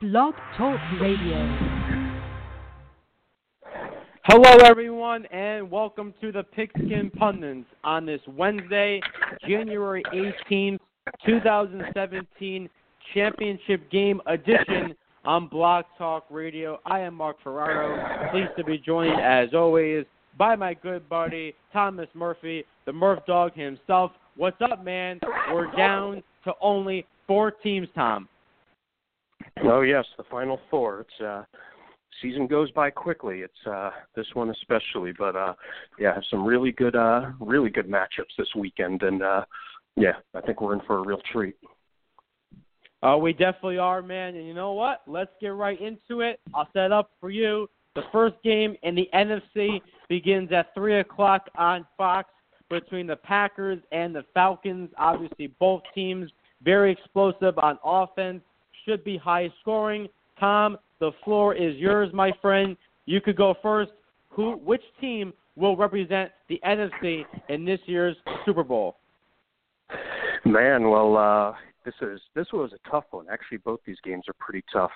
Blog Talk Radio. Hello, everyone, and welcome to the Pigskin Pundits on this Wednesday, January 18th, 2017 Championship Game Edition on Blog Talk Radio. I am Mark Ferraro, pleased to be joined, as always, by my good buddy Thomas Murphy, the Murph Dog himself. What's up, man? We're down to only four teams, Tom. Oh yes, the final four. It's uh season goes by quickly. It's uh this one especially, but uh yeah, some really good uh really good matchups this weekend and uh yeah, I think we're in for a real treat. Uh, we definitely are, man. And you know what? Let's get right into it. I'll set up for you. The first game in the NFC begins at 3 o'clock on Fox between the Packers and the Falcons. Obviously, both teams very explosive on offense should be high scoring. Tom, the floor is yours, my friend. You could go first. Who, which team will represent the NFC in this year's Super Bowl? Man, well, uh, this is this was a tough one. Actually, both these games are pretty tough.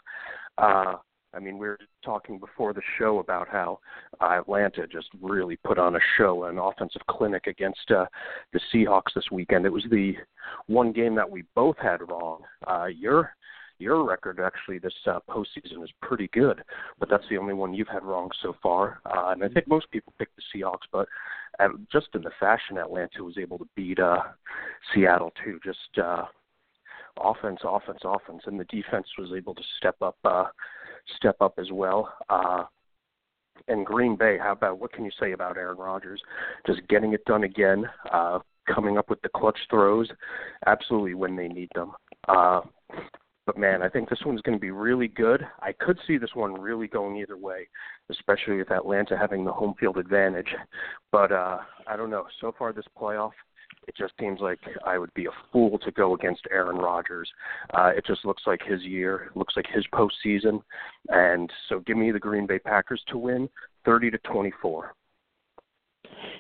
Uh, I mean, we were talking before the show about how uh, Atlanta just really put on a show, an offensive clinic against uh, the Seahawks this weekend. It was the one game that we both had wrong. Uh, your your record actually this uh, postseason is pretty good, but that's the only one you've had wrong so far. Uh, and I think most people picked the Seahawks, but uh, just in the fashion Atlanta was able to beat uh, Seattle too. Just uh, offense, offense, offense, and the defense was able to step up, uh, step up as well. Uh, and Green Bay, how about what can you say about Aaron Rodgers? Just getting it done again, uh, coming up with the clutch throws, absolutely when they need them. Uh, but man, I think this one's going to be really good. I could see this one really going either way, especially with Atlanta having the home field advantage. But uh, I don't know. So far this playoff, it just seems like I would be a fool to go against Aaron Rodgers. Uh, it just looks like his year, looks like his postseason, and so give me the Green Bay Packers to win, thirty to twenty-four.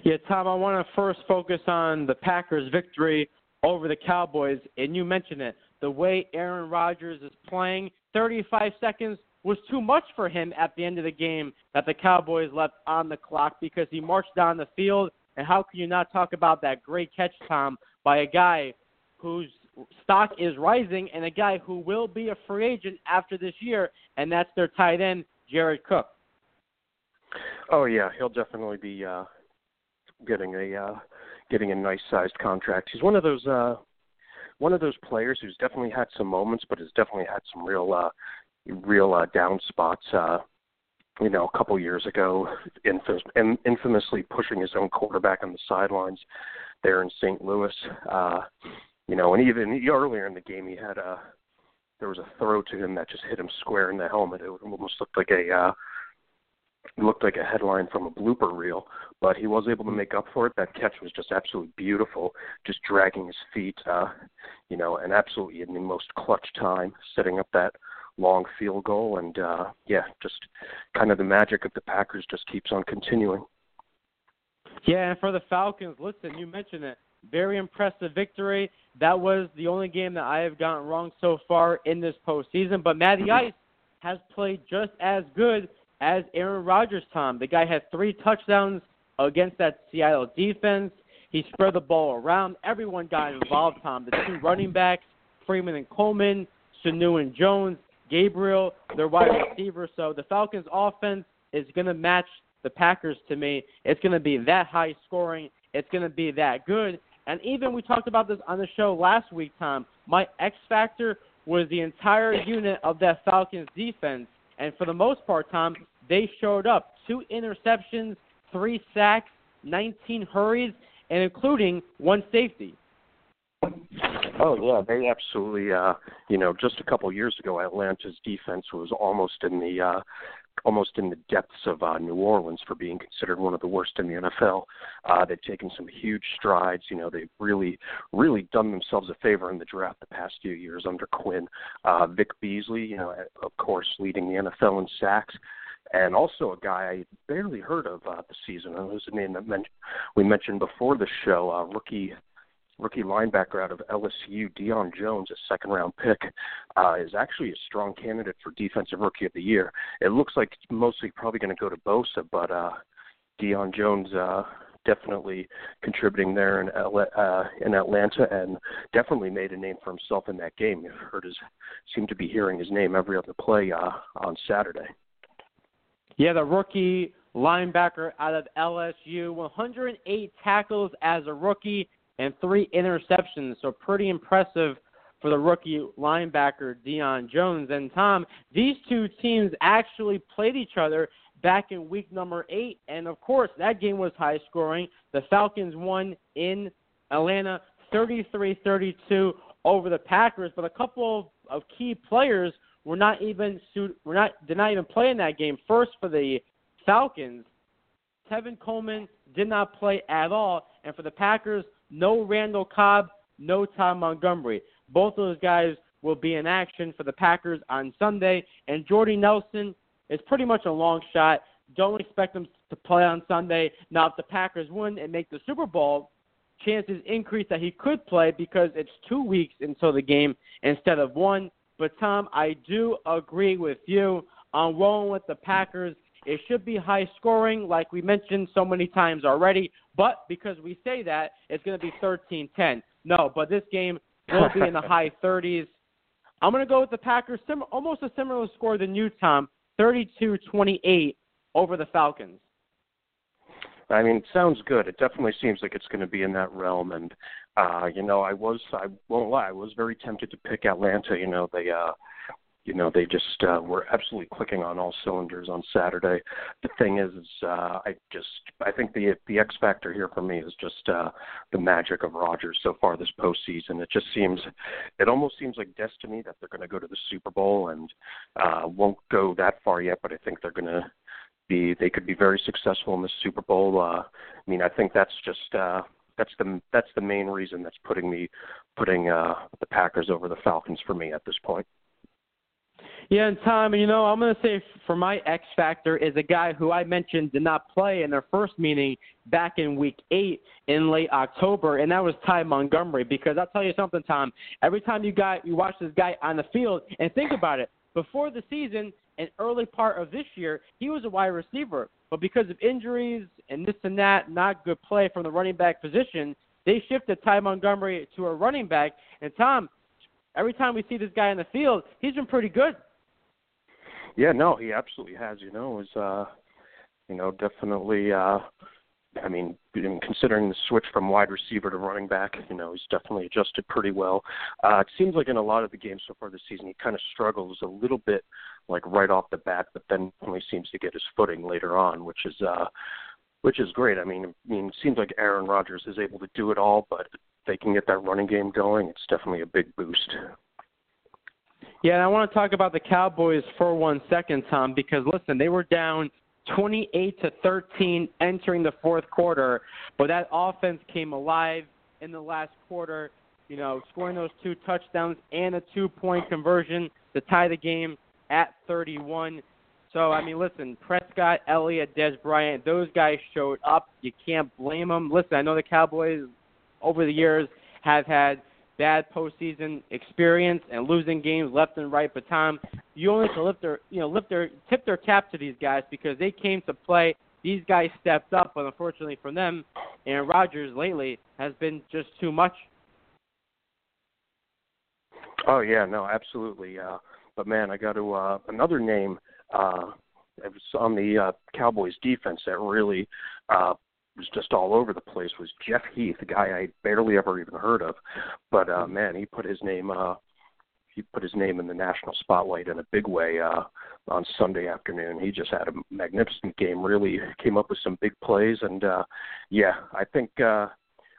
Yeah, Tom, I want to first focus on the Packers' victory over the Cowboys, and you mentioned it the way Aaron Rodgers is playing. 35 seconds was too much for him at the end of the game that the Cowboys left on the clock because he marched down the field. And how can you not talk about that great catch, Tom, by a guy whose stock is rising and a guy who will be a free agent after this year, and that's their tight end, Jared Cook. Oh yeah, he'll definitely be uh, getting a uh, getting a nice sized contract. He's one of those uh, one of those players who's definitely had some moments, but has definitely had some real, uh, real uh, down spots. Uh, you know, a couple years ago, infamous, infamously pushing his own quarterback on the sidelines there in St. Louis. Uh, you know, and even earlier in the game, he had a there was a throw to him that just hit him square in the helmet. It almost looked like a uh, looked like a headline from a blooper reel, but he was able to make up for it. That catch was just absolutely beautiful, just dragging his feet, uh, you know, and absolutely in the most clutch time, setting up that long field goal. And uh, yeah, just kind of the magic of the Packers just keeps on continuing. Yeah, and for the Falcons, listen, you mentioned it. Very impressive victory. That was the only game that I have gotten wrong so far in this postseason. But Matty Ice has played just as good as Aaron Rodgers, Tom. The guy had three touchdowns against that Seattle defense. He spread the ball around. Everyone got involved, Tom. The two running backs, Freeman and Coleman, Sanu and Jones, Gabriel, their wide receivers. So the Falcons' offense is going to match the Packers to me. It's going to be that high scoring. It's going to be that good. And even we talked about this on the show last week, Tom. My X factor was the entire unit of that Falcons defense. And for the most part, Tom, they showed up. Two interceptions, three sacks, 19 hurries, and including one safety. Oh yeah, they absolutely. Uh, you know, just a couple years ago, Atlanta's defense was almost in the uh, almost in the depths of uh, New Orleans for being considered one of the worst in the NFL. Uh, they've taken some huge strides. You know, they've really, really done themselves a favor in the draft the past few years under Quinn. Uh, Vic Beasley, you know, of course, leading the NFL in sacks and also a guy I barely heard of uh, this season. It was a name that men- we mentioned before the show, uh, rookie rookie linebacker out of LSU, Deion Jones, a second round pick, uh, is actually a strong candidate for defensive rookie of the year. It looks like mostly probably going to go to Bosa, but uh, Deion Jones uh, definitely contributing there in uh, in Atlanta, and definitely made a name for himself in that game. You heard his seemed to be hearing his name every other play uh, on Saturday. Yeah, the rookie linebacker out of LSU, 108 tackles as a rookie and three interceptions. So pretty impressive for the rookie linebacker Deion Jones. And Tom, these two teams actually played each other back in week number eight, and of course that game was high scoring. The Falcons won in Atlanta 33-32 over the Packers, but a couple of, of key players were not even suit, were not did not even play in that game. First for the Falcons, Tevin Coleman did not play at all, and for the Packers, no Randall Cobb, no Tom Montgomery. Both of those guys will be in action for the Packers on Sunday, and Jordy Nelson is pretty much a long shot. Don't expect him to play on Sunday. Now, if the Packers win and make the Super Bowl, chances increase that he could play because it's two weeks until the game instead of one. But Tom, I do agree with you on rolling with the Packers. It should be high scoring, like we mentioned so many times already. But because we say that, it's going to be 13-10. No, but this game will be in the high 30s. I'm going to go with the Packers, sim- almost a similar score than you, Tom, 32-28 over the Falcons. I mean, it sounds good. It definitely seems like it's going to be in that realm. And uh, you know, I was I won't lie, I was very tempted to pick Atlanta. You know, they uh you know they just uh, were absolutely clicking on all cylinders on Saturday. The thing is, uh, I just I think the the X factor here for me is just uh, the magic of Rodgers so far this postseason. It just seems, it almost seems like destiny that they're going to go to the Super Bowl and uh, won't go that far yet, but I think they're going to be they could be very successful in the Super Bowl. Uh, I mean, I think that's just. Uh, that's the that's the main reason that's putting me putting uh the Packers over the Falcons for me at this point. Yeah, and Tom, you know, I'm going to say for my X factor is a guy who I mentioned did not play in their first meeting back in week eight in late October, and that was Ty Montgomery. Because I'll tell you something, Tom. Every time you got you watch this guy on the field, and think about it, before the season and early part of this year, he was a wide receiver. But because of injuries and this and that, not good play from the running back position, they shifted Ty Montgomery to a running back. And Tom, every time we see this guy in the field, he's been pretty good. Yeah, no, he absolutely has. You know, is uh, you know, definitely. uh I mean, considering the switch from wide receiver to running back, you know, he's definitely adjusted pretty well. Uh, it seems like in a lot of the games so far this season, he kind of struggles a little bit, like right off the bat, but then only seems to get his footing later on, which is uh, which is great. I mean, I mean, it seems like Aaron Rodgers is able to do it all, but if they can get that running game going, it's definitely a big boost. Yeah, and I want to talk about the Cowboys for one second, Tom, because listen, they were down 28 to 13 entering the fourth quarter, but that offense came alive in the last quarter. You know, scoring those two touchdowns and a two-point conversion to tie the game at 31. So I mean, listen, Prescott, Elliott, Dez Bryant, those guys showed up. You can't blame them. Listen, I know the Cowboys over the years have had bad postseason experience and losing games left and right. But Tom, you only can lift their, you know, lift their, tip their cap to these guys because they came to play. These guys stepped up, but unfortunately for them, Aaron Rodgers lately has been just too much. Oh yeah, no, absolutely. Uh, but man, I got to uh, another name. Uh, it was on the uh, Cowboys defense that really uh, was just all over the place was Jeff Heath, a guy I barely ever even heard of, but uh, man, he put his name uh, he put his name in the national spotlight in a big way uh, on Sunday afternoon. He just had a magnificent game. Really came up with some big plays, and uh, yeah, I think uh,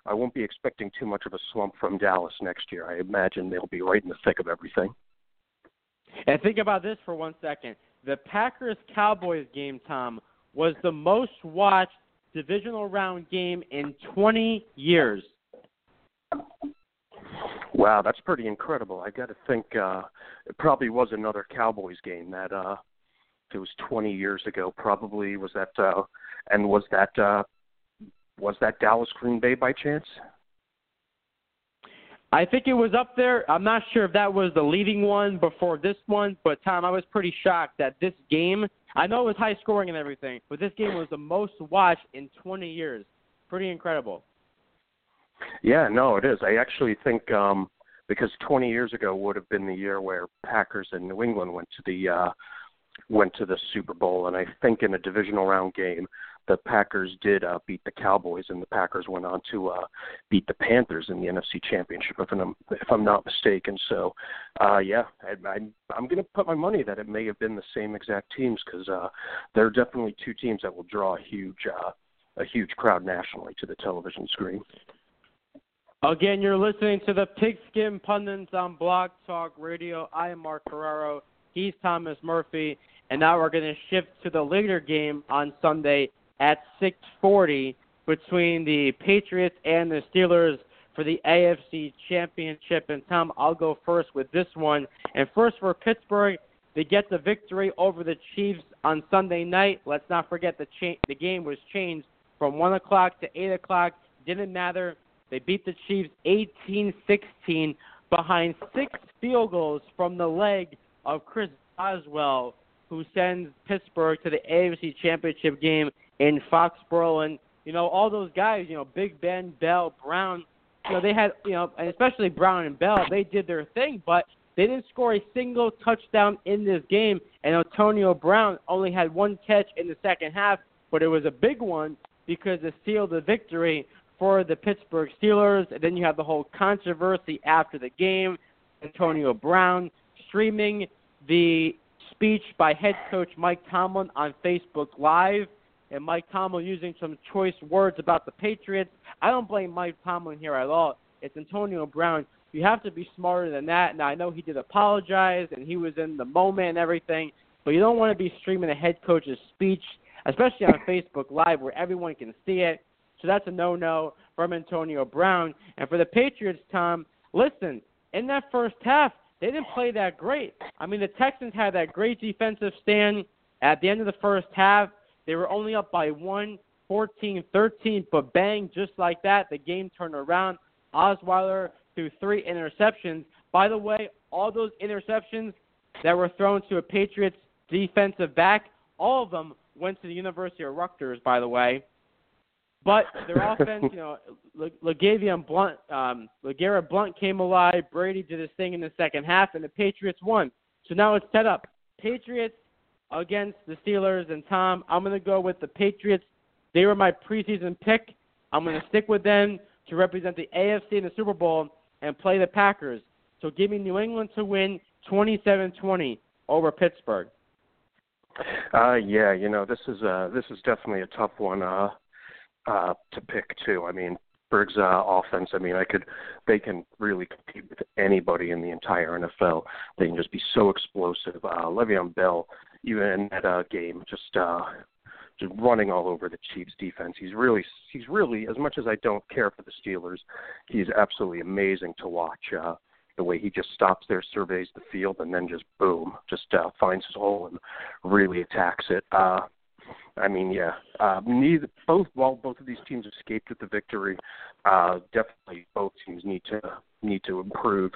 I won't be expecting too much of a slump from Dallas next year. I imagine they'll be right in the thick of everything. And think about this for one second. The Packers Cowboys game, Tom, was the most watched divisional round game in 20 years. Wow, that's pretty incredible. I got to think uh it probably was another Cowboys game that uh it was 20 years ago probably was that uh and was that uh was that Dallas Green Bay by chance? I think it was up there. I'm not sure if that was the leading one before this one, but Tom, I was pretty shocked that this game. I know it was high scoring and everything, but this game was the most watched in 20 years. Pretty incredible. Yeah, no, it is. I actually think um because 20 years ago would have been the year where Packers and New England went to the uh went to the Super Bowl and I think in a divisional round game the Packers did uh, beat the Cowboys, and the Packers went on to uh, beat the Panthers in the NFC Championship, if I'm if I'm not mistaken. So, uh, yeah, I, I, I'm going to put my money that it may have been the same exact teams because uh, there are definitely two teams that will draw a huge uh, a huge crowd nationally to the television screen. Again, you're listening to the Pigskin Pundits on Blog Talk Radio. I am Mark Ferraro. He's Thomas Murphy. And now we're going to shift to the later game on Sunday at 6:40 between the Patriots and the Steelers for the AFC Championship. And Tom, I'll go first with this one. And first for Pittsburgh, they get the victory over the Chiefs on Sunday night. Let's not forget the cha- the game was changed from one o'clock to eight o'clock. Didn't matter. They beat the Chiefs 18-16 behind six field goals from the leg of Chris Boswell, who sends Pittsburgh to the AFC Championship game in Foxborough, and you know all those guys, you know Big Ben, Bell, Brown, you know they had, you know, and especially Brown and Bell, they did their thing, but they didn't score a single touchdown in this game, and Antonio Brown only had one catch in the second half, but it was a big one because it sealed the victory for the Pittsburgh Steelers. And then you have the whole controversy after the game. Antonio Brown streaming the speech by head coach Mike Tomlin on Facebook Live and Mike Tomlin using some choice words about the Patriots. I don't blame Mike Tomlin here at all. It's Antonio Brown. You have to be smarter than that. Now I know he did apologize and he was in the moment and everything, but you don't want to be streaming a head coach's speech, especially on Facebook Live where everyone can see it. So that's a no-no from Antonio Brown. And for the Patriots, Tom, listen, in that first half, they didn't play that great. I mean, the Texans had that great defensive stand at the end of the first half. They were only up by one, 14 13, but bang, just like that, the game turned around. Osweiler threw three interceptions. By the way, all those interceptions that were thrown to a Patriots defensive back, all of them went to the University of Rutgers, by the way. But their offense, you know, Le'Gavion Blunt, um, LeGarrette Blunt came alive. Brady did his thing in the second half, and the Patriots won. So now it's set up. Patriots against the Steelers. And Tom, I'm going to go with the Patriots. They were my preseason pick. I'm going to stick with them to represent the AFC in the Super Bowl and play the Packers. So give me New England to win 27-20 over Pittsburgh. Uh yeah, you know, this is uh this is definitely a tough one uh uh to pick too. I mean, Berg's uh, offense, I mean, I could they can really compete with anybody in the entire NFL. They can just be so explosive. Uh Le'Veon Bell even in that uh, game, just uh, just running all over the Chiefs defense. He's really he's really as much as I don't care for the Steelers, he's absolutely amazing to watch. Uh, the way he just stops there, surveys the field, and then just boom, just uh, finds his hole and really attacks it. Uh, I mean, yeah, uh, neither both while both of these teams escaped with the victory, uh, definitely both teams need to need to improve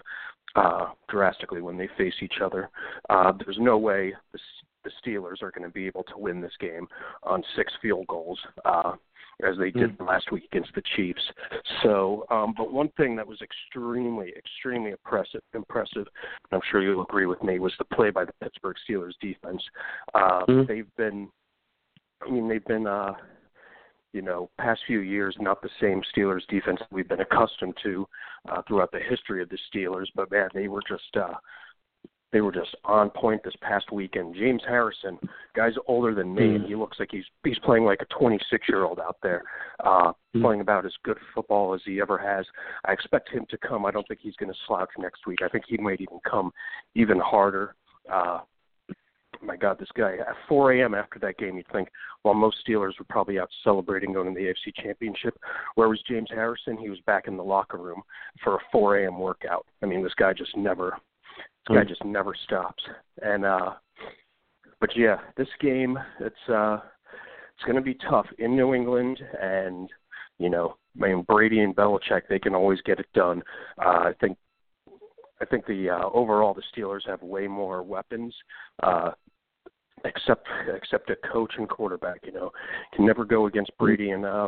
uh, drastically when they face each other. Uh, there's no way the the Steelers are going to be able to win this game on six field goals. Uh, as they did mm. last week against the Chiefs. So, um, but one thing that was extremely, extremely impressive, impressive, and I'm sure you'll agree with me, was the play by the Pittsburgh Steelers defense. Uh, mm. They've been, I mean, they've been, uh, you know, past few years, not the same Steelers defense we've been accustomed to uh, throughout the history of the Steelers. But man, they were just uh, they were just on point this past weekend. James Harrison, guy's older than me, and hmm. he looks like he's he's playing like a 26 year old out there, uh, mm. playing about as good football as he ever has. I expect him to come. I don't think he's going to slouch next week. I think he might even come even harder. Uh, my God, this guy at 4 a.m. after that game, you'd think, well, most Steelers were probably out celebrating going to the AFC Championship. Where was James Harrison? He was back in the locker room for a 4 a.m. workout. I mean, this guy just never this guy just never stops. And uh but yeah, this game it's uh it's going to be tough in New England and you know, I mean Brady and Belichick, they can always get it done. Uh, I think I think the uh, overall the Steelers have way more weapons. Uh, except except a coach and quarterback, you know, can never go against Brady and uh,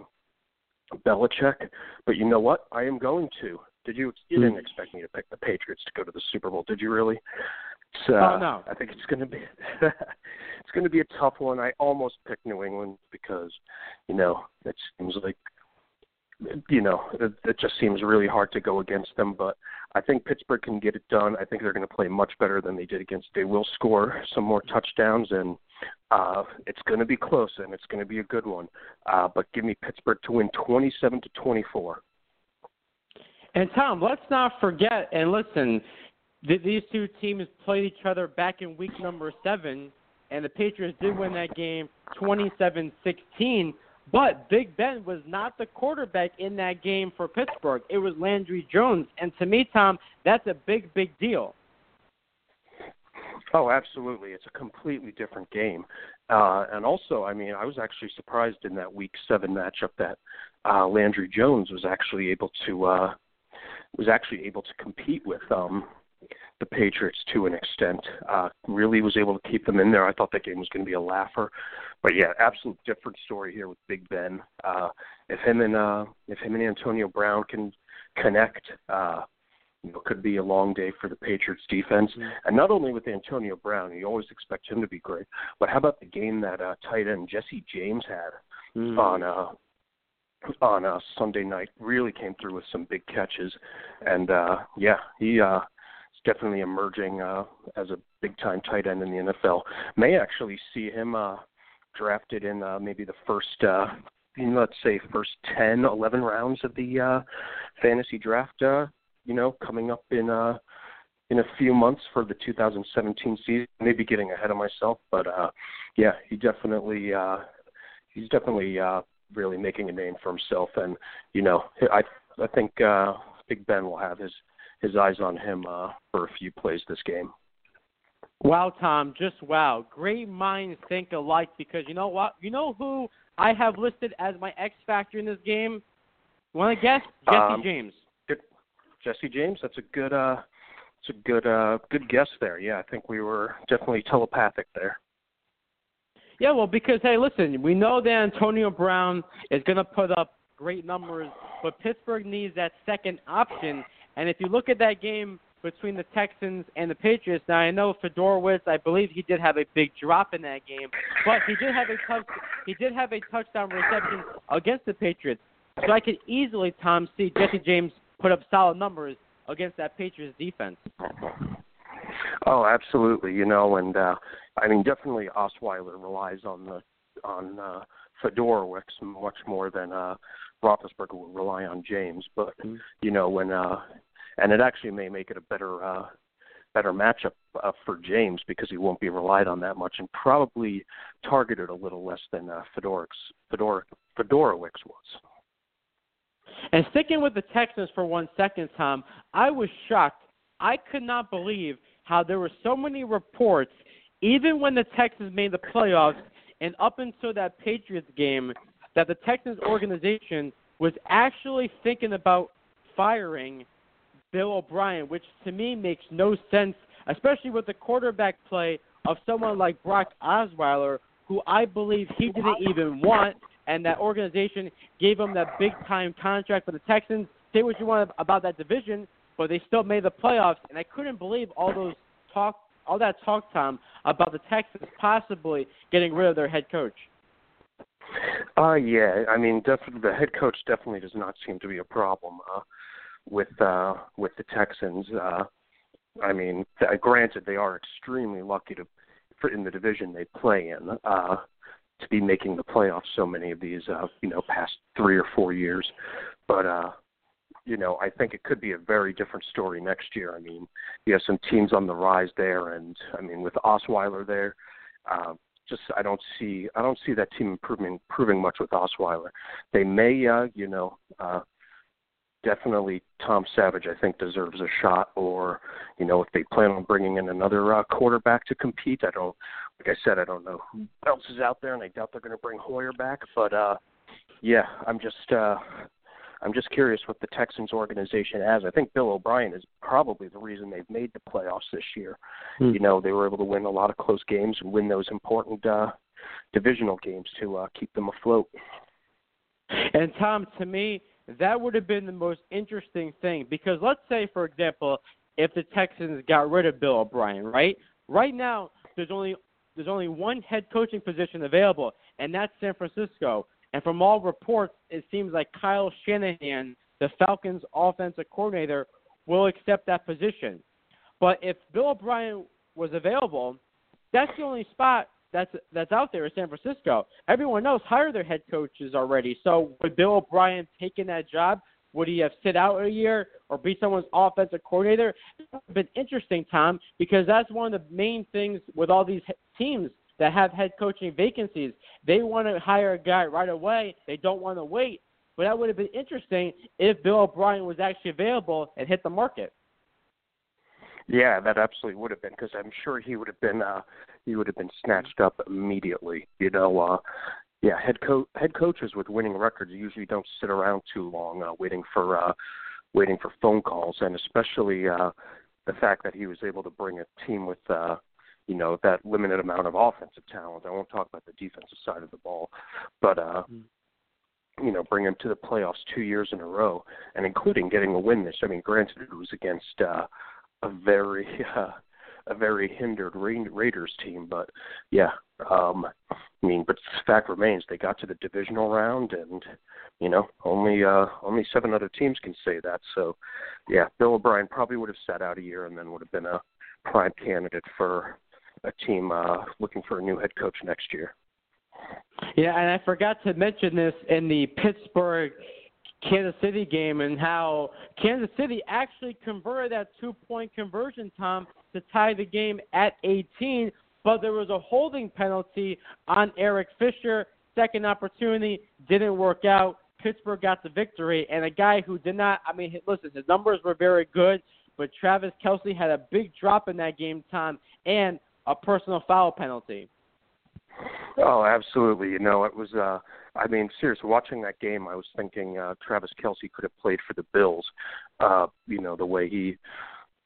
Belichick. But you know what? I am going to. Did you? You didn't expect me to pick the Patriots to go to the Super Bowl, did you? Really? So oh no. I think it's going to be it's going to be a tough one. I almost picked New England because, you know, it seems like you know, it, it just seems really hard to go against them. But I think Pittsburgh can get it done. I think they're going to play much better than they did against. They will score some more touchdowns, and uh, it's going to be close, and it's going to be a good one. Uh, but give me Pittsburgh to win 27 to 24. And Tom, let's not forget and listen. These two teams played each other back in week number seven, and the Patriots did win that game 27-16. But Big Ben was not the quarterback in that game for Pittsburgh. It was Landry Jones. And to me, Tom, that's a big, big deal. Oh, absolutely. It's a completely different game. Uh, and also, I mean, I was actually surprised in that Week Seven matchup that uh, Landry Jones was actually able to uh, was actually able to compete with um, the Patriots to an extent. Uh, really was able to keep them in there. I thought that game was going to be a laugher, but yeah, absolute different story here with Big Ben. Uh, if him and uh, if him and Antonio Brown can connect, uh, you know, could be a long day for the Patriots defense. Mm-hmm. And not only with Antonio Brown, you always expect him to be great, but how about the game that uh, tight end Jesse James had mm-hmm. on uh, on uh, Sunday night? Really came through with some big catches, and uh, yeah, he uh, is definitely emerging uh, as a big time tight end in the NFL. May actually see him uh, drafted in uh, maybe the first, uh, let's say, first 10, 11 rounds of the uh, fantasy draft. Uh, you know, coming up in uh, in a few months for the 2017 season. Maybe getting ahead of myself, but uh, yeah, he definitely uh, he's definitely uh, really making a name for himself, and you know, I I think uh, Big Ben will have his his eyes on him uh, for a few plays this game. Wow, Tom, just wow. Great minds think alike because you know what? You know who I have listed as my X factor in this game? Want to guess? Jesse um, James. Good. Jesse James. That's a good. uh It's a good. uh Good guess there. Yeah, I think we were definitely telepathic there. Yeah, well, because hey, listen, we know that Antonio Brown is going to put up great numbers, but Pittsburgh needs that second option, and if you look at that game between the Texans and the Patriots, now I know Fiedorowicz, I believe he did have a big drop in that game, but he did have a touch, he did have a touchdown reception against the Patriots. So I could easily, Tom, see Jesse James put up solid numbers against that Patriots defense. Oh, absolutely. You know, and uh I mean, definitely Osweiler relies on the on uh Fiedorowicz much more than uh Roethlisberger would rely on James. But mm-hmm. you know when, uh, and it actually may make it a better uh, better matchup uh, for James because he won't be relied on that much and probably targeted a little less than uh, Fedorowicz, Fedor, Fiedorowicz was. And sticking with the Texans for one second, Tom, I was shocked. I could not believe how there were so many reports, even when the Texans made the playoffs and up until that Patriots game, that the Texans organization was actually thinking about firing Bill O'Brien, which to me makes no sense, especially with the quarterback play of someone like Brock Osweiler, who I believe he didn't even want, and that organization gave him that big time contract for the Texans. Say what you want about that division, but they still made the playoffs, and I couldn't believe all those talk, all that talk, Tom, about the Texans possibly getting rid of their head coach. Uh yeah, I mean, definitely the head coach definitely does not seem to be a problem uh, with uh, with the Texans. Uh, I mean, th- granted, they are extremely lucky to for in the division they play in uh, to be making the playoffs so many of these uh, you know past three or four years, but. uh you know, I think it could be a very different story next year. I mean, you have some teams on the rise there, and I mean, with Osweiler there, uh, just I don't see I don't see that team improving improving much with Osweiler. They may, uh, you know, uh, definitely Tom Savage I think deserves a shot. Or you know, if they plan on bringing in another uh, quarterback to compete, I don't. Like I said, I don't know who else is out there, and I doubt they're going to bring Hoyer back. But uh, yeah, I'm just uh, I'm just curious what the Texans organization has. I think Bill O'Brien is probably the reason they've made the playoffs this year. Hmm. You know, they were able to win a lot of close games and win those important uh, divisional games to uh, keep them afloat. And Tom, to me, that would have been the most interesting thing because let's say, for example, if the Texans got rid of Bill O'Brien, right? Right now, there's only there's only one head coaching position available, and that's San Francisco. And from all reports, it seems like Kyle Shanahan, the Falcons' offensive coordinator, will accept that position. But if Bill O'Brien was available, that's the only spot that's that's out there in San Francisco. Everyone else hired their head coaches already. So would Bill O'Brien taking that job? Would he have sit out a year or be someone's offensive coordinator? It would have been interesting, Tom, because that's one of the main things with all these teams that have head coaching vacancies. They want to hire a guy right away. They don't want to wait. But that would have been interesting if Bill O'Brien was actually available and hit the market. Yeah, that absolutely would have been because I'm sure he would have been uh he would have been snatched up immediately. You know, uh yeah, head coach head coaches with winning records usually don't sit around too long uh waiting for uh waiting for phone calls and especially uh the fact that he was able to bring a team with uh you know that limited amount of offensive talent. I won't talk about the defensive side of the ball, but uh mm-hmm. you know bring him to the playoffs two years in a row and including getting a win this. I mean, granted it was against uh a very uh, a very hindered Raiders team, but yeah, um, I mean, but the fact remains they got to the divisional round, and you know, only uh, only seven other teams can say that. So, yeah, Bill O'Brien probably would have sat out a year and then would have been a prime candidate for a team uh, looking for a new head coach next year. Yeah, and I forgot to mention this in the Pittsburgh Kansas City game and how Kansas City actually converted that two point conversion, Tom, to tie the game at 18. But there was a holding penalty on Eric Fisher. Second opportunity didn't work out. Pittsburgh got the victory, and a guy who did not, I mean, listen, his numbers were very good, but Travis Kelce had a big drop in that game, Tom, and a personal foul penalty. Oh, absolutely. You know, it was uh I mean, seriously, watching that game, I was thinking uh, Travis Kelce could have played for the Bills. Uh, you know, the way he,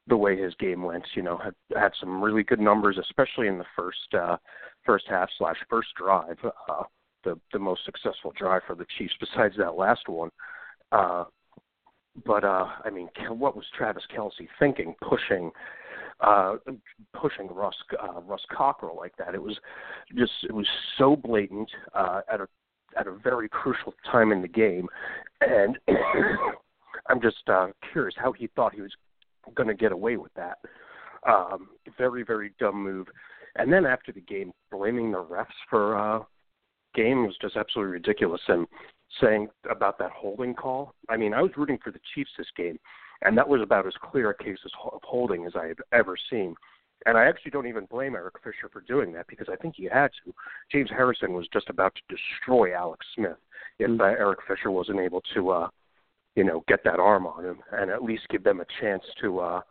the way his game went. You know, had had some really good numbers, especially in the first uh, first half slash first drive. Uh, the the most successful drive for the Chiefs besides that last one. Uh, but uh, I mean, what was Travis Kelce thinking, pushing? Uh pushing Russ uh, Russ Cockrell like that. It was just it was so blatant uh, at a at a very crucial time in the game, and I'm just uh, curious how he thought he was going to get away with that. Um, very, very dumb move. And then after the game, blaming the refs for uh, game was just absolutely ridiculous. And saying about that holding call, I mean, I was rooting for the Chiefs this game, and that was about as clear a case of holding as I have ever seen. And I actually don't even blame Eric Fisher for doing that because I think he had to. James Harrison was just about to destroy Alex Smith if mm-hmm. uh, Eric Fisher wasn't able to, uh, you know, get that arm on him and at least give them a chance to, uh,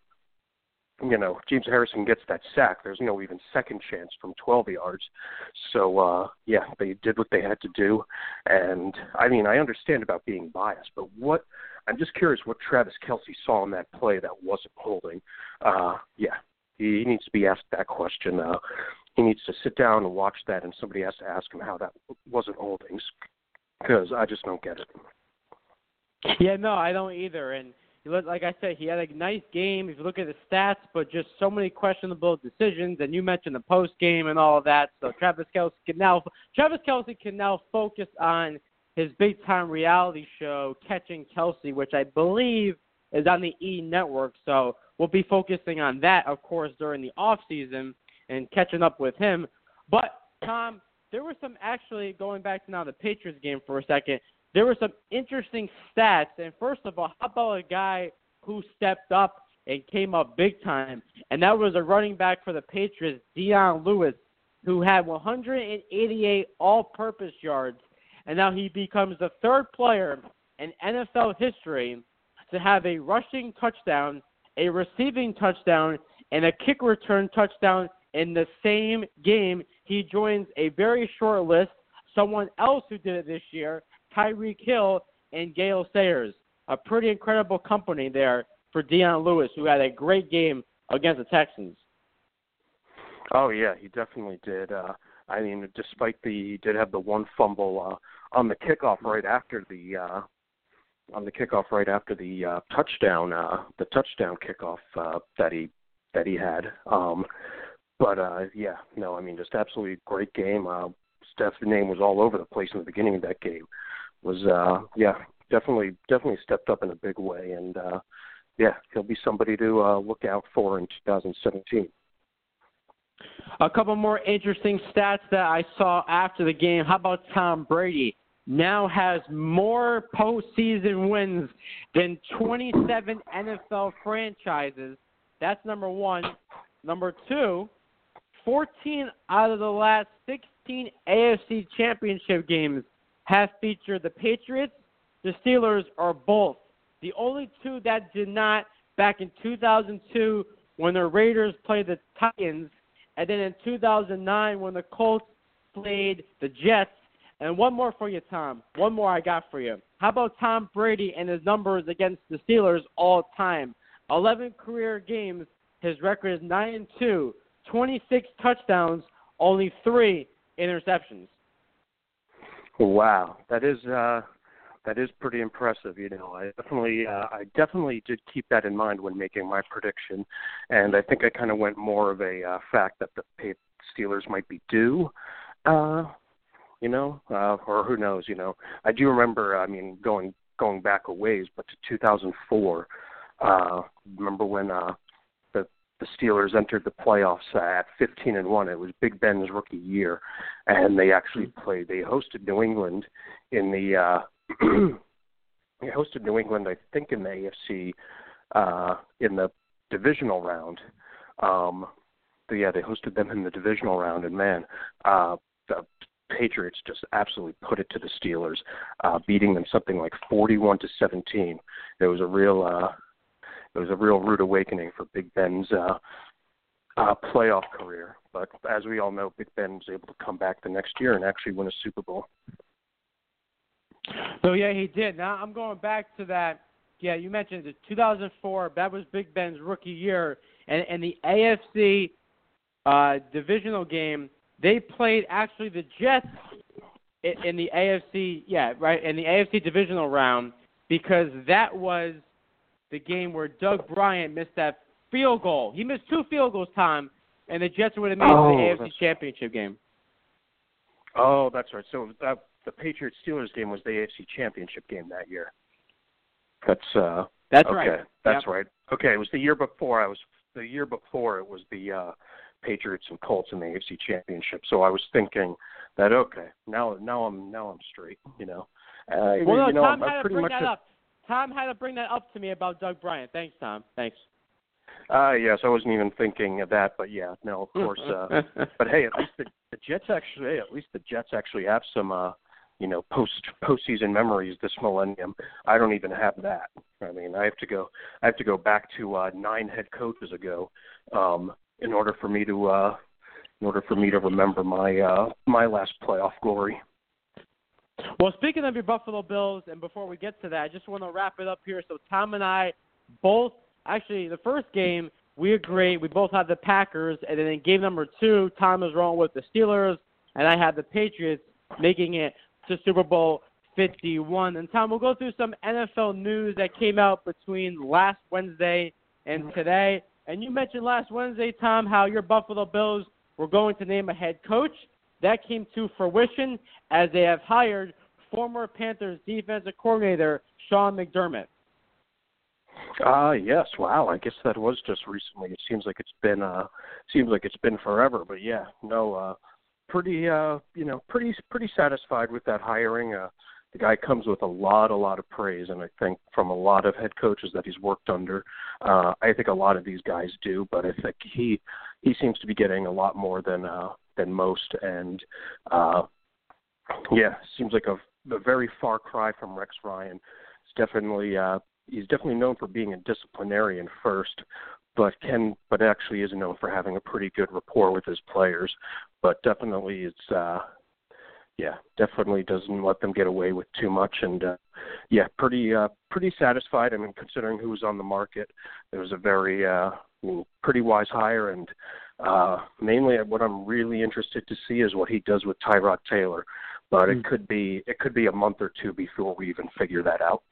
you know, James Harrison gets that sack. There's no even second chance from 12 yards. So, uh, yeah, they did what they had to do. And I mean, I understand about being biased, but what I'm just curious what Travis Kelce saw in that play that wasn't holding. Uh, yeah, he, he needs to be asked that question. Uh, he needs to sit down and watch that, and somebody has to ask him how that wasn't holdings, because I just don't get it. Yeah, no, I don't either. And like I said, he had a nice game. If you look at the stats, but just so many questionable decisions. And you mentioned the post game and all of that. So Travis Kelce can now Travis Kelce can now focus on his big time reality show, Catching Kelce, which I believe is on the E Network. So we'll be focusing on that, of course, during the off season and catching up with him. But Tom, there were some actually going back to now the Patriots game for a second. There were some interesting stats. And first of all, how about a guy who stepped up and came up big time? And that was a running back for the Patriots, Dion Lewis, who had 188 all-purpose yards, and now he becomes the third player in NFL history to have a rushing touchdown a receiving touchdown, and a kick return touchdown in the same game. He joins a very short list. Someone else who did it this year, Tyreek Hill and Gale Sayers. A pretty incredible company there for Dion Lewis, who had a great game against the Texans. Oh yeah, he definitely did. Uh, I mean, despite the he did have the one fumble uh, on the kickoff right after the uh, on the kickoff right after the uh, touchdown uh, the touchdown kickoff uh, that he that he had. Um, but uh, yeah, no, I mean, just absolutely great game. Uh, Steph's name was all over the place in the beginning of that game. Was uh, yeah, definitely definitely stepped up in a big way, and uh, yeah, he'll be somebody to uh, look out for in 2017. A couple more interesting stats that I saw after the game. How about Tom Brady? Now has more postseason wins than 27 NFL franchises. That's number one. Number two, 14 out of the last 16 AFC championship games have featured the Patriots, the Steelers, or both. The only two that did not back in 2002 when the Raiders played the Titans and then in 2009 when the Colts played the Jets. And one more for you, Tom. One more I got for you. How about Tom Brady and his numbers against the Steelers all time? 11 career games. His record is 9 and 2, 26 touchdowns, only 3 interceptions. Wow, that is uh that is pretty impressive. You know, I definitely, uh, I definitely did keep that in mind when making my prediction, and I think I kind of went more of a uh, fact that the Steelers might be due. Uh, you know, uh, or who knows? You know, I do remember. I mean, going going back a ways, but to 2004. Uh, remember when uh, the the Steelers entered the playoffs at 15 and one? It was Big Ben's rookie year, and they actually played. They hosted New England in the uh, he hosted New England, I think, in the AFC uh, in the divisional round. Um, but yeah, they hosted them in the divisional round, and man, uh, the Patriots just absolutely put it to the Steelers, uh, beating them something like 41 to 17. It was a real, uh, it was a real rude awakening for Big Ben's uh, uh, playoff career. But as we all know, Big Ben was able to come back the next year and actually win a Super Bowl. So yeah, he did. Now I'm going back to that. Yeah, you mentioned the 2004. That was Big Ben's rookie year, and and the AFC uh, divisional game. They played actually the Jets in, in the AFC. Yeah, right in the AFC divisional round because that was the game where Doug Brien missed that field goal. He missed two field goals, time, and the Jets would have made oh, the AFC championship game. Oh, that's right. So that the Patriots Steelers game was the AFC Championship game that year. That's uh That's okay. right. That's yep. right. Okay, it was the year before I was the year before it was the uh Patriots and Colts in the AFC Championship. So I was thinking that okay, now now I'm now I'm straight, you know. Uh, well, no, you know, Tom I'm, had I'm to bring that a, up. Tom had to bring that up to me about Doug Brien. Thanks, Tom. Thanks. Uh yes, I wasn't even thinking of that, but yeah, no, of course. Uh but hey, at least the, the Jets actually hey, at least the Jets actually have some uh you know post postseason memories this millennium. I don't even have that. I mean, I have to go I have to go back to uh, nine head coaches ago um, in order for me to uh, in order for me to remember my uh, my last playoff glory. Well, speaking of your Buffalo Bills, and before we get to that, I just want to wrap it up here. So Tom and I both actually the first game we agree we both had the Packers, and then in game number two, Tom was wrong with the Steelers, and I had the Patriots, making it to Super Bowl 51. And Tom, we'll go through some NFL news that came out between last Wednesday and today. And you mentioned last Wednesday, Tom, how your Buffalo Bills were going to name a head coach. That came to fruition as they have hired former Panthers defensive coordinator Sean McDermott. Ah, uh, yes. Wow. I guess that was just recently. It seems like it's been uh seems like it's been forever, but yeah, no uh pretty uh you know pretty pretty satisfied with that hiring. Uh the guy comes with a lot a lot of praise and i think from a lot of head coaches that he's worked under uh i think a lot of these guys do but i think he he seems to be getting a lot more than uh than most. And uh yeah seems like a, a very far cry from rex ryan. It's definitely uh he's definitely known for being a disciplinarian first but can but actually is known for having a pretty good rapport with his players. But definitely, it's uh, yeah, definitely doesn't let them get away with too much, and uh, yeah, pretty uh, pretty satisfied. I mean, considering who was on the market, it was a very uh, I mean, pretty wise hire, and uh, mainly what I'm really interested to see is what he does with Tyrod Taylor. But it could be it could be a month or two before we even figure that out.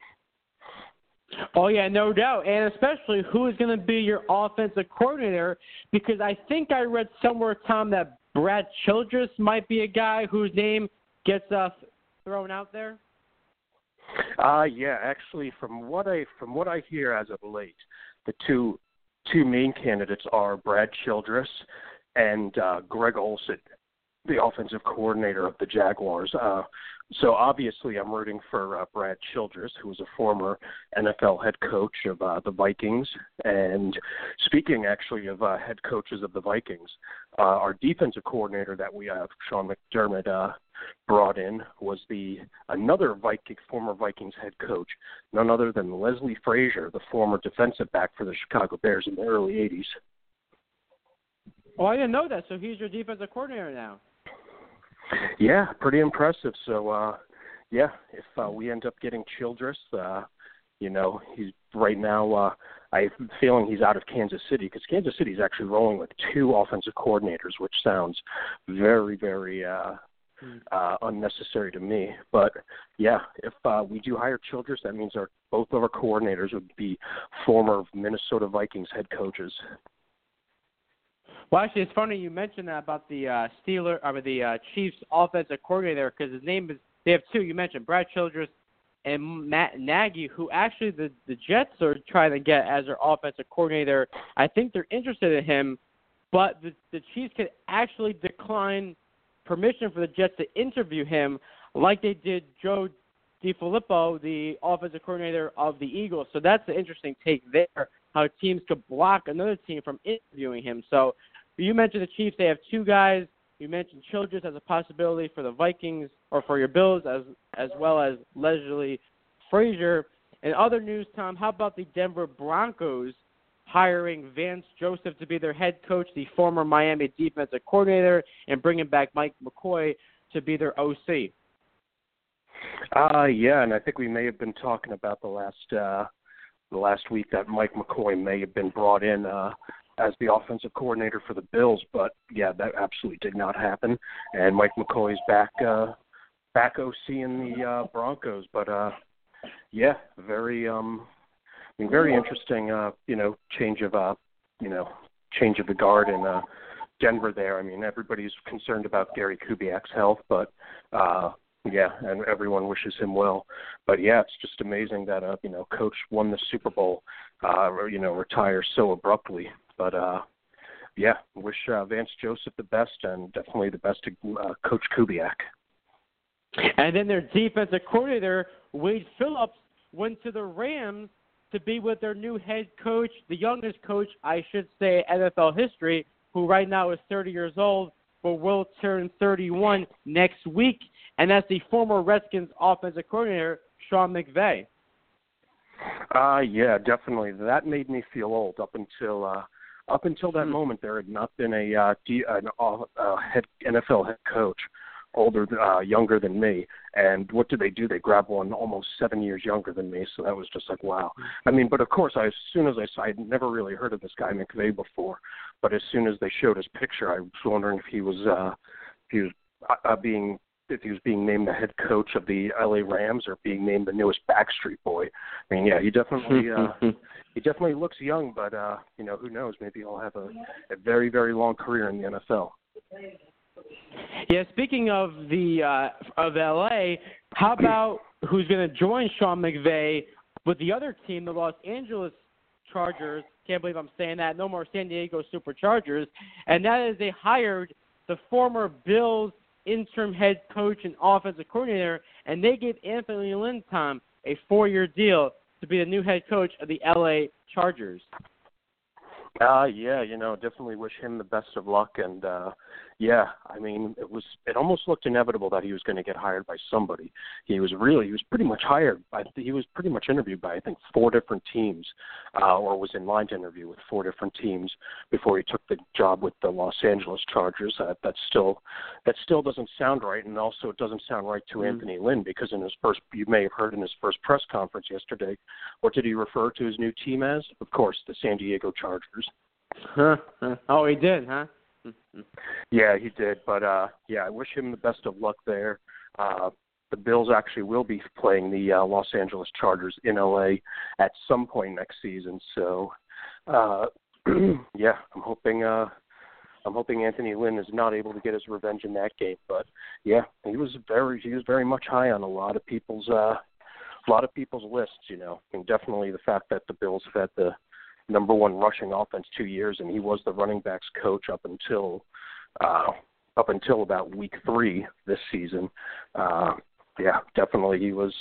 Oh yeah, no doubt, and especially who is going to be your offensive coordinator? Because I think I read somewhere, Tom, that Brad Childress might be a guy whose name gets uh, thrown out there. Uh yeah, actually, from what I from what I hear as of late, the two two main candidates are Brad Childress and uh, Greg Olson, the offensive coordinator of the Jaguars. Uh, so obviously, I'm rooting for uh, Brad Childress, who was a former NFL head coach of uh, the Vikings. And speaking actually of uh, head coaches of the Vikings, uh, our defensive coordinator that we have, Sean McDermott, uh, brought in was the another Viking former Vikings head coach, none other than Leslie Frazier, the former defensive back for the Chicago Bears in the early '80s. Oh, I didn't know that. So he's your defensive coordinator now. Yeah, pretty impressive. So, uh, yeah, if uh, we end up getting Childress, uh, you know, he's right now. Uh, I have a feeling he's out of Kansas City because Kansas City is actually rolling with two offensive coordinators, which sounds very, very uh, hmm. uh, unnecessary to me. But yeah, if uh, we do hire Childress, that means our both of our coordinators would be former Minnesota Vikings head coaches. Well, actually, it's funny you mentioned that about the uh, Steeler, or the uh, Chiefs offensive coordinator because his name is. They have two. You mentioned Brad Childress and Matt Nagy, who actually the the Jets are trying to get as their offensive coordinator. I think they're interested in him, but the the Chiefs could actually decline permission for the Jets to interview him, like they did Joe DeFilippo, the offensive coordinator of the Eagles. So that's an interesting take there. How teams could block another team from interviewing him. So you mentioned the Chiefs; they have two guys. You mentioned Childress as a possibility for the Vikings or for your Bills, as as well as Leslie Frazier. In other news, Tom, how about the Denver Broncos hiring Vance Joseph to be their head coach, the former Miami defensive coordinator, and bringing back Mike McCoy to be their OC? Uh yeah, and I think we may have been talking about the last uh the last week that Mike McCoy may have been brought in uh as the offensive coordinator for the Bills, but yeah, that absolutely did not happen. And Mike McCoy's back uh back OC in the uh Broncos, but uh yeah, very um I mean very interesting uh, you know, change of uh you know, change of the guard in uh Denver there. I mean, everybody's concerned about Gary Kubiak's health, but uh yeah, and everyone wishes him well. But yeah, it's just amazing that uh, you know, coach won the Super Bowl, uh, you know, retires so abruptly. But uh, yeah, wish uh, Vance Joseph the best, and definitely the best to uh, Coach Kubiak. And then their defensive coordinator Wade Phillips went to the Rams to be with their new head coach, the youngest coach, I should say, NFL history, who right now is 30 years old, but will turn 31 next week, and that's the former Redskins offensive coordinator Sean McVay. Uh yeah, definitely. That made me feel old up until uh up until that hmm. moment, there had not been a uh, D, an uh, head NFL head coach older, uh, younger than me. And what did they do? They grabbed one almost seven years younger than me. So that was just like wow. I mean, but of course, I, as soon as I saw, I'd never really heard of this guy McVay before. But as soon as they showed his picture, I was wondering if he was uh, if he was uh, uh being if he was being named the head coach of the LA Rams or being named the newest Backstreet Boy. I mean, yeah, he definitely uh, he definitely looks young, but uh, you know, who knows? Maybe he'll have a, a very very long career in the NFL. Yeah, speaking of the uh, of LA, how about who's going to join Sean McVay with the other team, the Los Angeles Chargers? Can't believe I'm saying that. No more San Diego Superchargers, and that is they hired the former Bills interim head coach and offensive coordinator, and they gave Anthony Lynn Tom a four-year deal to be the new head coach of the LA Chargers. Uh yeah, you know, definitely wish him the best of luck and uh yeah, I mean, it was it almost looked inevitable that he was going to get hired by somebody. He was really he was pretty much hired by he was pretty much interviewed by I think four different teams, uh, or was in line to interview with four different teams before he took the job with the Los Angeles Chargers. Uh, that still that still doesn't sound right, and also it doesn't sound right to mm. Anthony Lynn because in his first you may have heard in his first press conference yesterday, what did he refer to his new team as? Of course, the San Diego Chargers. Huh. Oh, he did, huh? Yeah, he did. But uh yeah, I wish him the best of luck there. Uh the Bills actually will be playing the uh, Los Angeles Chargers in LA at some point next season. So uh yeah, I'm hoping uh I'm hoping Anthony Lynn is not able to get his revenge in that game, but yeah, he was very he was very much high on a lot of people's uh a lot of people's lists, you know. And definitely the fact that the Bills had the number one rushing offense two years, and he was the running backs coach up until uh, up until about week three this season. Uh, yeah, definitely he was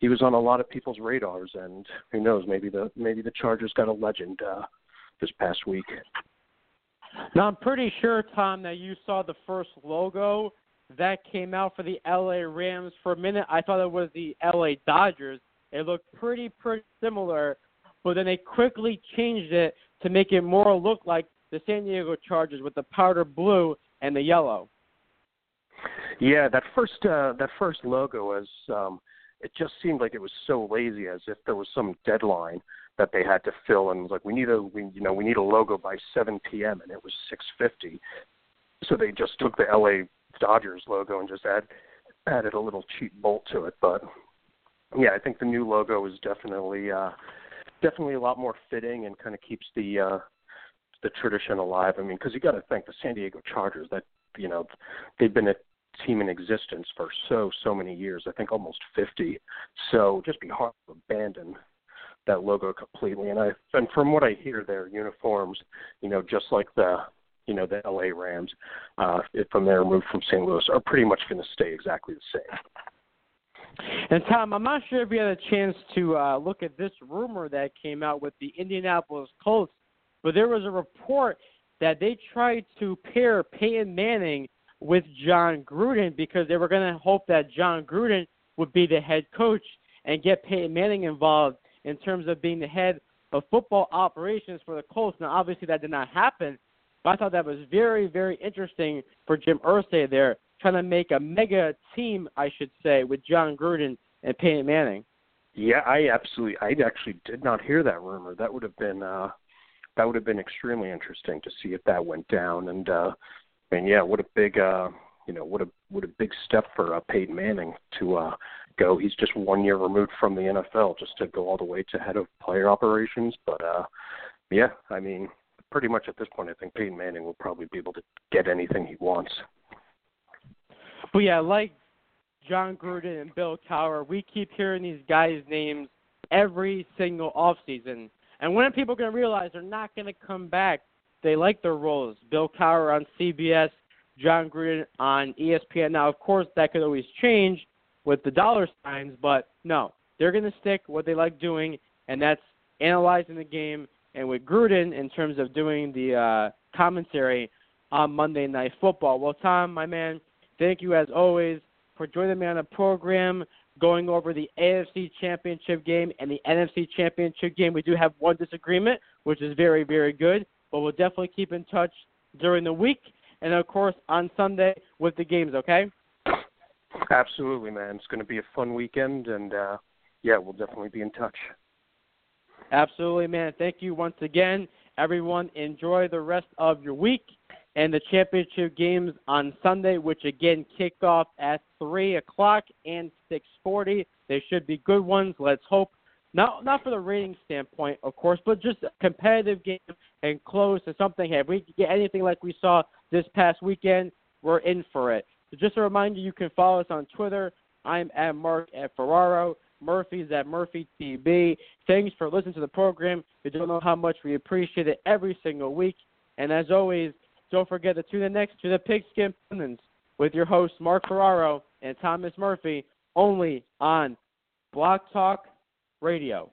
he was on a lot of people's radars, and who knows, maybe the maybe the Chargers got a legend uh, this past week. Now I'm pretty sure, Tom, that you saw the first logo that came out for the LA Rams. For a minute, I thought it was the LA Dodgers. It looked pretty pretty similar but then they quickly changed it to make it more look like the San Diego Chargers with the powder blue and the yellow. Yeah, that first uh, that first logo was um, it just seemed like it was so lazy, as if there was some deadline that they had to fill, and was like, we need a we, you know we need a logo by 7 p.m. and it was 6:50, so they just took the LA Dodgers logo and just add added a little cheap bolt to it. But yeah, I think the new logo is definitely uh, definitely a lot more fitting and kind of keeps the uh, the tradition alive. I mean, because you got to think the San Diego Chargers that you know they've been a team in existence for so so many years. I think almost fifty. So just be hard to abandon that logo completely. And I and from what I hear, their uniforms, you know, just like the you know the LA Rams, uh, from their move from St. Louis, are pretty much going to stay exactly the same. And Tom, I'm not sure if you had a chance to uh, look at this rumor that came out with the Indianapolis Colts, but there was a report that they tried to pair Peyton Manning with Jon Gruden because they were going to hope that Jon Gruden would be the head coach and get Peyton Manning involved in terms of being the head of football operations for the Colts. Now, obviously, that did not happen, but I thought that was very, very interesting for Jim Irsay there trying to make a mega team, I should say, with Jon Gruden and Peyton Manning. Yeah, I absolutely, I actually did not hear that rumor. That would have been, uh, that would have been extremely interesting to see if that went down. And, uh, and yeah, what a big, uh, you know, what a what a big step for uh, Peyton Manning to uh, go. He's just one year removed from the NFL, just to go all the way to head of player operations. But uh, yeah, I mean, pretty much at this point, I think Peyton Manning will probably be able to get anything he wants. But yeah, like Jon Gruden and Bill Cowher, we keep hearing these guys' names every single off season. And when are people going to realize they're not going to come back? They like their roles. Bill Cowher on CBS, Jon Gruden on ESPN. Now, of course, that could always change with the dollar signs, but no, they're going to stick what they like doing, and that's analyzing the game. And with Gruden, in terms of doing the uh, commentary on Monday Night Football. Well, Tom, my man, Thank you, as always, for joining me on the program, going over the AFC Championship game and the NFC Championship game. We do have one disagreement, which is very, very good, but we'll definitely keep in touch during the week and, of course, on Sunday with the games, okay? Absolutely, man. It's going to be a fun weekend, and uh, yeah, we'll definitely be in touch. Absolutely, man. Thank you once again. Everyone, enjoy the rest of your week and the championship games on Sunday, which again kick off at three o'clock and six forty. They should be good ones. Let's hope. Not not for the rating standpoint, of course, but just a competitive game and close to something. If we get anything like we saw this past weekend, we're in for it. So just a reminder, you can follow us on Twitter. I'm at Mark at Ferraro. Murphy's at Murphy TB. Thanks for listening to the program. You don't know how much we appreciate it every single week. And as always, don't forget to tune in next to the Pigskin Pundits with your hosts Mark Ferraro and Thomas Murphy only on Blog Talk Radio.